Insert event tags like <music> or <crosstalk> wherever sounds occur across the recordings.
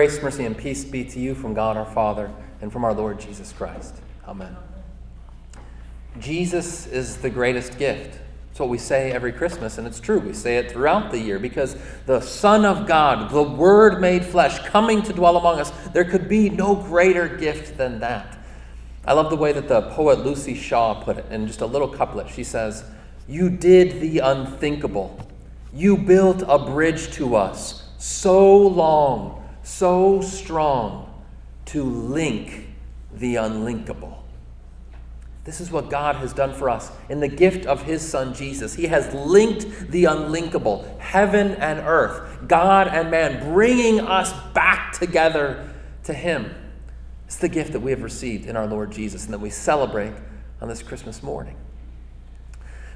Grace, mercy, and peace be to you from God our Father and from our Lord Jesus Christ. Amen. Jesus is the greatest gift. It's what we say every Christmas, and it's true. We say it throughout the year because the Son of God, the Word made flesh, coming to dwell among us, there could be no greater gift than that. I love the way that the poet Luci Shaw put it in just a little couplet. She says, You did the unthinkable. You built a bridge to us so long, so strong, to link the unlinkable. This is what God has done for us in the gift of His Son Jesus. He has linked the unlinkable, heaven and earth, God and man, bringing us back together to Him. It's the gift that we have received in our Lord Jesus and that we celebrate on this Christmas morning.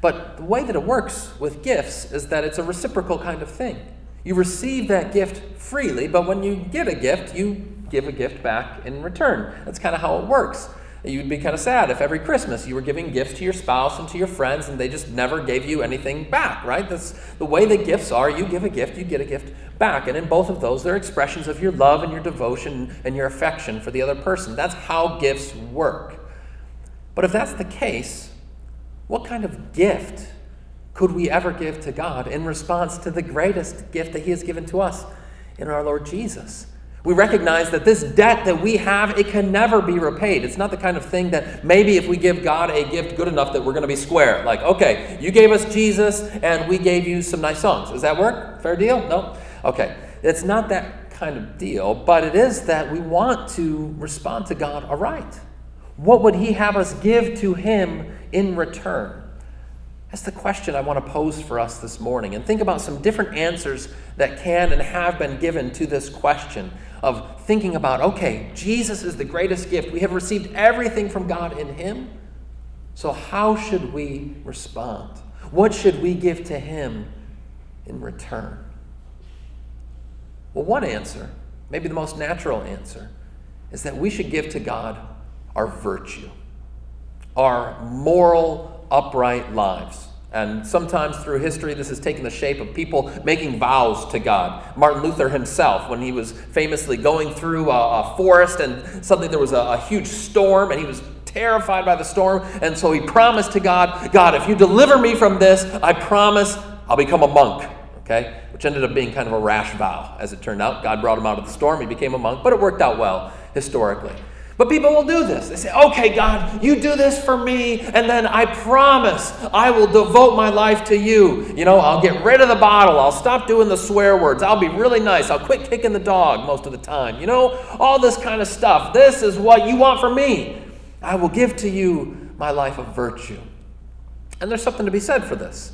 But the way that it works with gifts is that it's a reciprocal kind of thing. You receive that gift freely, but when you get a gift, you give a gift back in return. That's kind of how it works. You'd be kind of sad if every Christmas you were giving gifts to your spouse and to your friends and they just never gave you anything back, right? That's the way the gifts are. You give a gift, you get a gift back. And in both of those, they're expressions of your love and your devotion and your affection for the other person. That's how gifts work. But if that's the case, what kind of gift could we ever give to God in response to the greatest gift that He has given to us in our Lord Jesus? We recognize that this debt that we have, it can never be repaid. It's not the kind of thing that maybe if we give God a gift good enough that we're going to be square. Like, okay, you gave us Jesus and we gave you some nice songs. Does that work? Fair deal? No? Okay. It's not that kind of deal, but it is that we want to respond to God aright. What would He have us give to Him in return? That's the question I want to pose for us this morning. And think about some different answers that can and have been given to this question of thinking about okay, Jesus is the greatest gift. We have received everything from God in Him. So, how should we respond? What should we give to Him in return? Well, one answer, maybe the most natural answer, is that we should give to God our virtue, our moral, upright lives. And sometimes through history, this has taken the shape of people making vows to God. Martin Luther himself, when he was famously going through a, a forest and suddenly there was a, a huge storm and he was terrified by the storm. And so he promised to God, God, if you deliver me from this, I promise I'll become a monk. Okay? Which ended up being kind of a rash vow, as it turned out. God brought him out of the storm. He became a monk, but it worked out well historically. But people will do this. They say, okay, God, you do this for me, and then I promise I will devote my life to you. You know, I'll get rid of the bottle. I'll stop doing the swear words. I'll be really nice. I'll quit kicking the dog most of the time. You know, all this kind of stuff. This is what you want from me. I will give to you my life of virtue. And there's something to be said for this.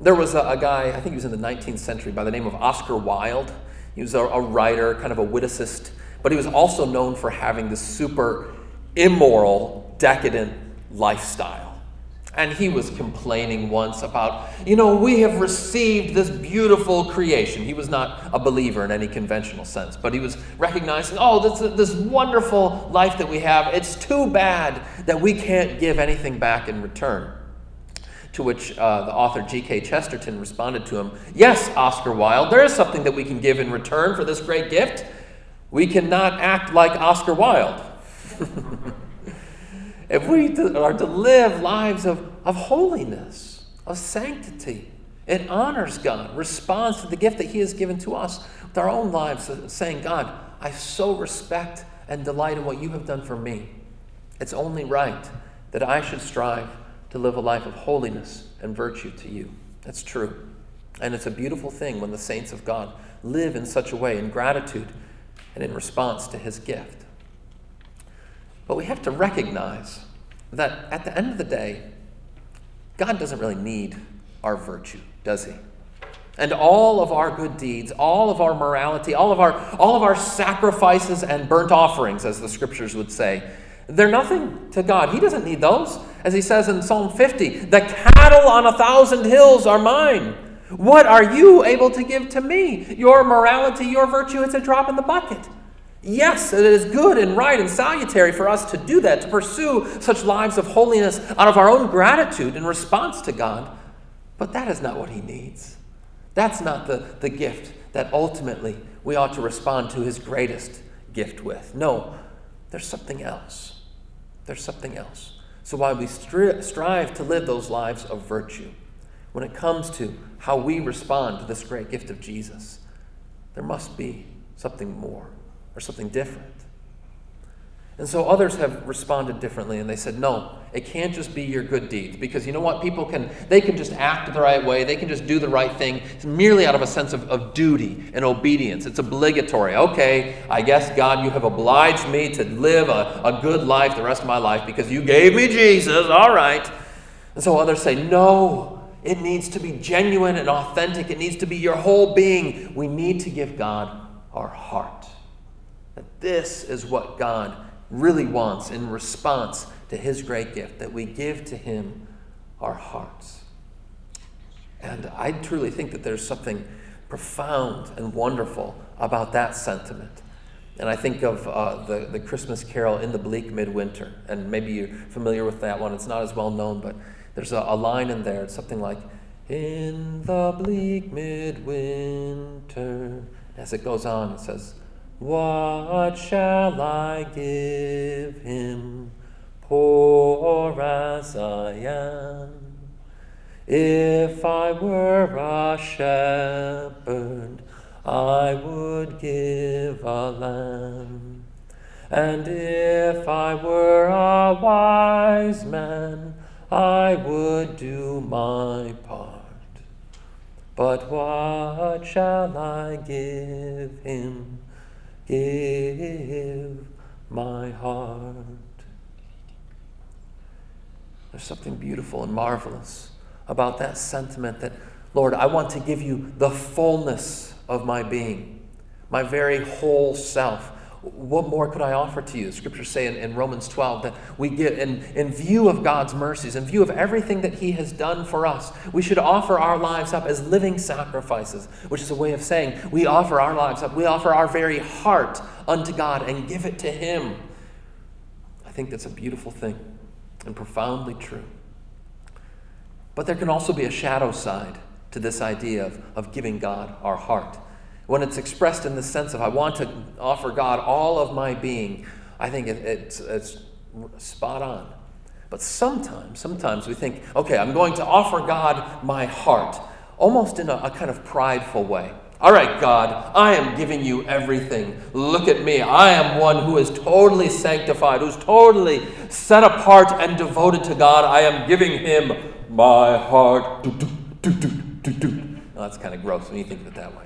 There was a, a guy, I think he was in the 19th century, by the name of Oscar Wilde. He was a, a writer, kind of a witticist but he was also known for having this super immoral, decadent lifestyle. And he was complaining once about, you know, we have received this beautiful creation. He was not a believer in any conventional sense, but he was recognizing, oh, this, this wonderful life that we have, it's too bad that we can't give anything back in return. To which uh, the author G.K. Chesterton responded to him, Yes, Oscar Wilde, there is something that we can give in return for this great gift. We cannot act like Oscar Wilde. <laughs> if we are to live lives of, of holiness, of sanctity, it honors God, responds to the gift that He has given to us with our own lives, saying, God, I so respect and delight in what you have done for me. It's only right that I should strive to live a life of holiness and virtue to you. That's true. And it's a beautiful thing when the saints of God live in such a way in gratitude and in response to his gift. But we have to recognize that at the end of the day, God doesn't really need our virtue, does he? And all of our good deeds, all of our morality, all of our, all of our sacrifices and burnt offerings, as the scriptures would say, they're nothing to God. He doesn't need those. As he says in Psalm 50, the cattle on a thousand hills are mine. What are you able to give to me? Your morality, your virtue, it's a drop in the bucket. Yes, it is good and right and salutary for us to do that, to pursue such lives of holiness out of our own gratitude in response to God. But that is not what He needs. That's not the, the gift that ultimately we ought to respond to his greatest gift with. No, there's something else. There's something else. So while we stri- strive to live those lives of virtue, when it comes to how we respond to this great gift of Jesus, there must be something more or something different. And so others have responded differently and they said, no, it can't just be your good deeds. Because you know what? People can, they can just act the right way. They can just do the right thing. It's merely out of a sense of, of duty and obedience. It's obligatory. Okay, I guess, God, you have obliged me to live a, a good life the rest of my life because you gave me Jesus. All right. And so others say, no, it needs to be genuine and authentic. It needs to be your whole being. We need to give God our heart. That this is what God really wants in response to his great gift, that we give to him our hearts. And I truly think that there's something profound and wonderful about that sentiment. And I think of uh, the, the Christmas carol in the bleak midwinter. And maybe you're familiar with that one. It's not as well known, but there's a, a line in there. It's something like, In the bleak midwinter. As it goes on, it says, what shall I give him, poor as I am? If I were a shepherd, I would give a lamb. And if I were a wise man, I would do my part. But what shall I give him? give my heart. There's something beautiful and marvelous about that sentiment that, Lord, I want to give you the fullness of my being, my very whole self what more could I offer to you? Scriptures say in, in, Romans 12 that we get, in, in view of God's mercies, in view of everything that He has done for us, we should offer our lives up as living sacrifices, which is a way of saying we offer our lives up. We offer our very heart unto God and give it to Him. I think that's a beautiful thing and profoundly true. But there can also be a shadow side to this idea of, of giving God our heart when it's expressed in the sense of I want to offer God all of my being, I think it, it's, it's spot on. But sometimes, sometimes we think, okay, I'm going to offer God my heart, almost in a, a kind of prideful way. All right, God, I am giving you everything. Look at me. I am one who is totally sanctified, who's totally set apart and devoted to God. I am giving him my heart. that's kind of gross when you think of it that way.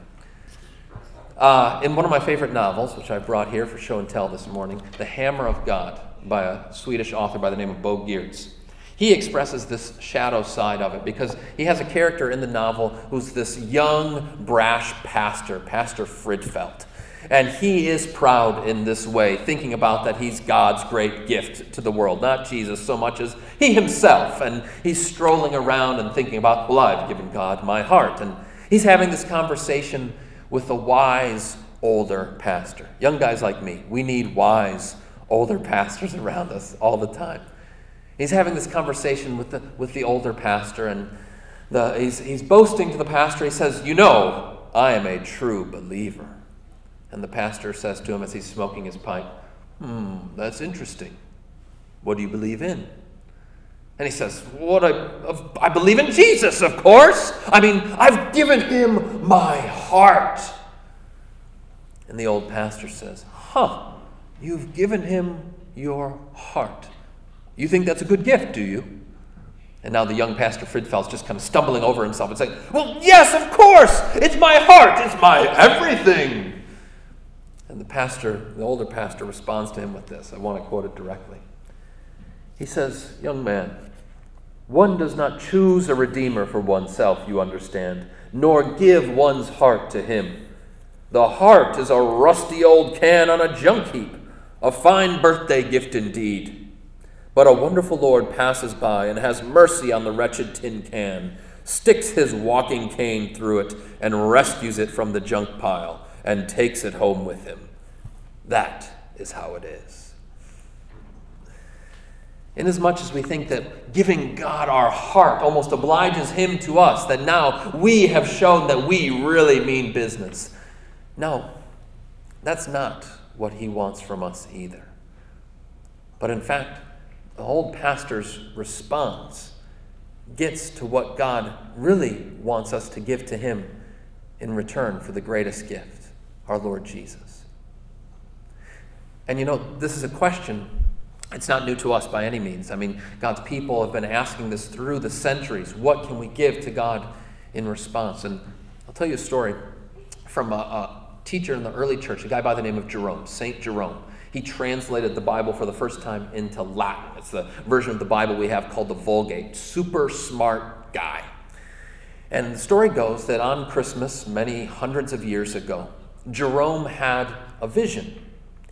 Uh, in one of my favorite novels, which I brought here for show and tell this morning, The Hammer of God, by a Swedish author by the name of Bo Giertz, he expresses this shadow side of it because he has a character in the novel who's this young, brash pastor, Pastor Fridfeldt. And he is proud in this way, thinking about that he's God's great gift to the world, not Jesus so much as he himself. And he's strolling around and thinking about, well, I've given God my heart. And he's having this conversation with a wise older pastor. Young guys like me, we need wise older pastors <laughs> around us all the time. He's having this conversation with the, with the older pastor, and the, he's, he's boasting to the pastor. He says, You know, I am a true believer. And the pastor says to him as he's smoking his pipe, Hmm, that's interesting. What do you believe in? And he says, What I, I believe in Jesus, of course. I mean, I've given him my heart. And the old pastor says, Huh, you've given him your heart. You think that's a good gift, do you? And now the young pastor Fridfeldt's just kind of stumbling over himself and saying, Well, yes, of course. It's my heart. It's my everything. And the pastor, the older pastor, responds to him with this. I want to quote it directly. He says, Young man, one does not choose a redeemer for oneself, you understand, nor give one's heart to him. The heart is a rusty old can on a junk heap, a fine birthday gift indeed. But a wonderful Lord passes by and has mercy on the wretched tin can, sticks his walking cane through it, and rescues it from the junk pile and takes it home with him. That is how it is. Inasmuch as we think that giving God our heart almost obliges Him to us, that now we have shown that we really mean business. No, that's not what He wants from us either. But in fact, the old pastor's response gets to what God really wants us to give to Him in return for the greatest gift, our Lord Jesus. And you know, this is a question it's not new to us by any means. I mean, God's people have been asking this through the centuries. What can we give to God in response? And I'll tell you a story from a, a teacher in the early church, a guy by the name of Jerome, St. Jerome. He translated the Bible for the first time into Latin. It's the version of the Bible we have called the Vulgate. Super smart guy. And the story goes that on Christmas, many hundreds of years ago, Jerome had a vision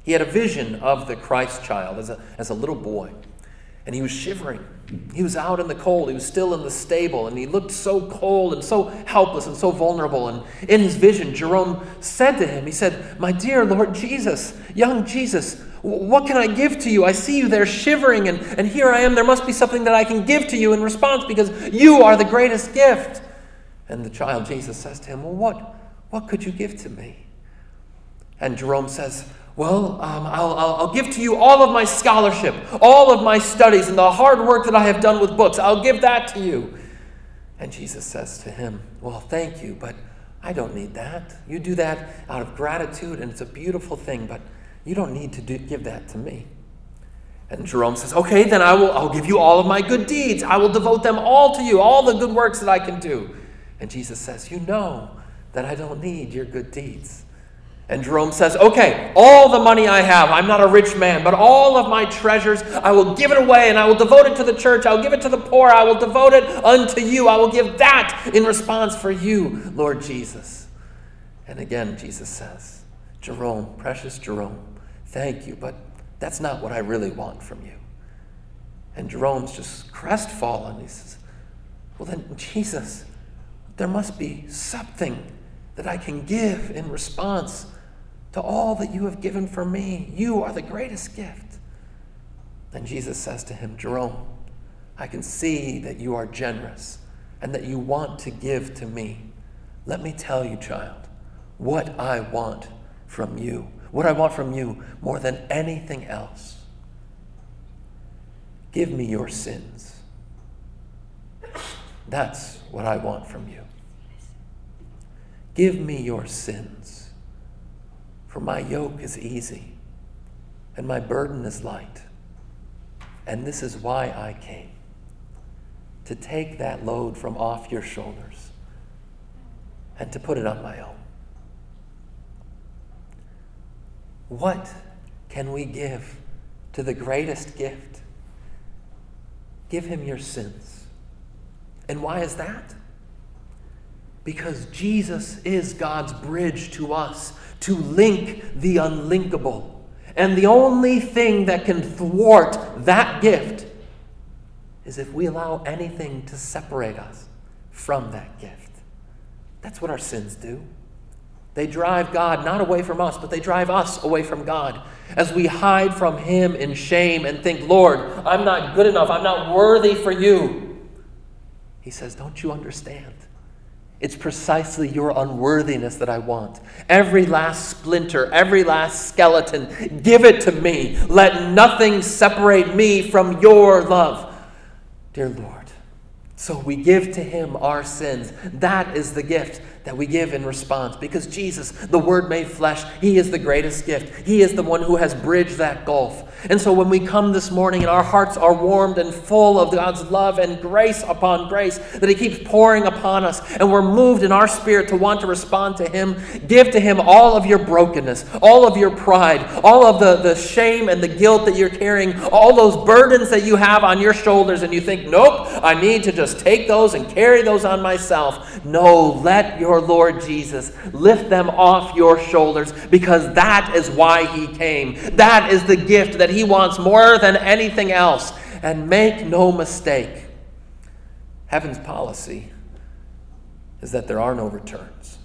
he had a vision of the Christ child as a, as a little boy, and he was shivering. He was out in the cold. He was still in the stable, and he looked so cold and so helpless and so vulnerable. And in his vision, Jerome said to him, He said, My dear Lord Jesus, young Jesus, what can I give to you? I see you there shivering, and, and here I am. There must be something that I can give to you in response because you are the greatest gift. And the child Jesus says to him, Well, what, what could you give to me? And Jerome says, well, um, I'll, I'll, I'll, give to you all of my scholarship, all of my studies, and the hard work that I have done with books. I'll give that to you. And Jesus says to him, Well, thank you, but I don't need that. You do that out of gratitude, and it's a beautiful thing, but you don't need to do, give that to me. And Jerome says, Okay, then I will, I'll give you all of my good deeds. I will devote them all to you, all the good works that I can do. And Jesus says, You know that I don't need your good deeds. And Jerome says, Okay, all the money I have, I'm not a rich man, but all of my treasures, I will give it away and I will devote it to the church. I will give it to the poor. I will devote it unto you. I will give that in response for you, Lord Jesus. And again, Jesus says, Jerome, precious Jerome, thank you, but that's not what I really want from you. And Jerome's just crestfallen. He says, Well, then, Jesus, there must be something that I can give in response to all that you have given for me. You are the greatest gift. Then Jesus says to him, Jerome, I can see that you are generous and that you want to give to me. Let me tell you, child, what I want from you, what I want from you more than anything else. Give me your sins. That's what I want from you. Give me your sins. For my yoke is easy and my burden is light. And this is why I came to take that load from off your shoulders and to put it on my own. What can we give to the greatest gift? Give him your sins. And why is that? Because Jesus is God's bridge to us to link the unlinkable. And the only thing that can thwart that gift is if we allow anything to separate us from that gift. That's what our sins do. They drive God not away from us, but they drive us away from God. As we hide from Him in shame and think, Lord, I'm not good enough, I'm not worthy for you. He says, Don't you understand? It's precisely your unworthiness that I want. Every last splinter, every last skeleton, give it to me. Let nothing separate me from your love. Dear Lord, so we give to him our sins. That is the gift that we give in response because Jesus, the Word made flesh, He is the greatest gift. He is the one who has bridged that gulf. And so when we come this morning and our hearts are warmed and full of God's love and grace upon grace that He keeps pouring upon us, and we're moved in our spirit to want to respond to Him, give to Him all of your brokenness, all of your pride, all of the, the shame and the guilt that you're carrying, all those burdens that you have on your shoulders, and you think, nope, I need to just take those and carry those on myself. No, let your your Lord Jesus. Lift them off your shoulders because that is why he came. That is the gift that he wants more than anything else. And make no mistake, heaven's policy is that there are no returns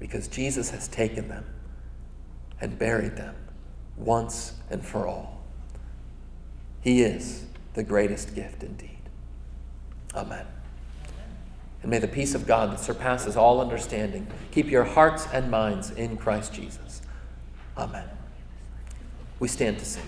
because Jesus has taken them and buried them once and for all. He is the greatest gift indeed. Amen. And may the peace of God that surpasses all understanding keep your hearts and minds in Christ Jesus. Amen. We stand to sing.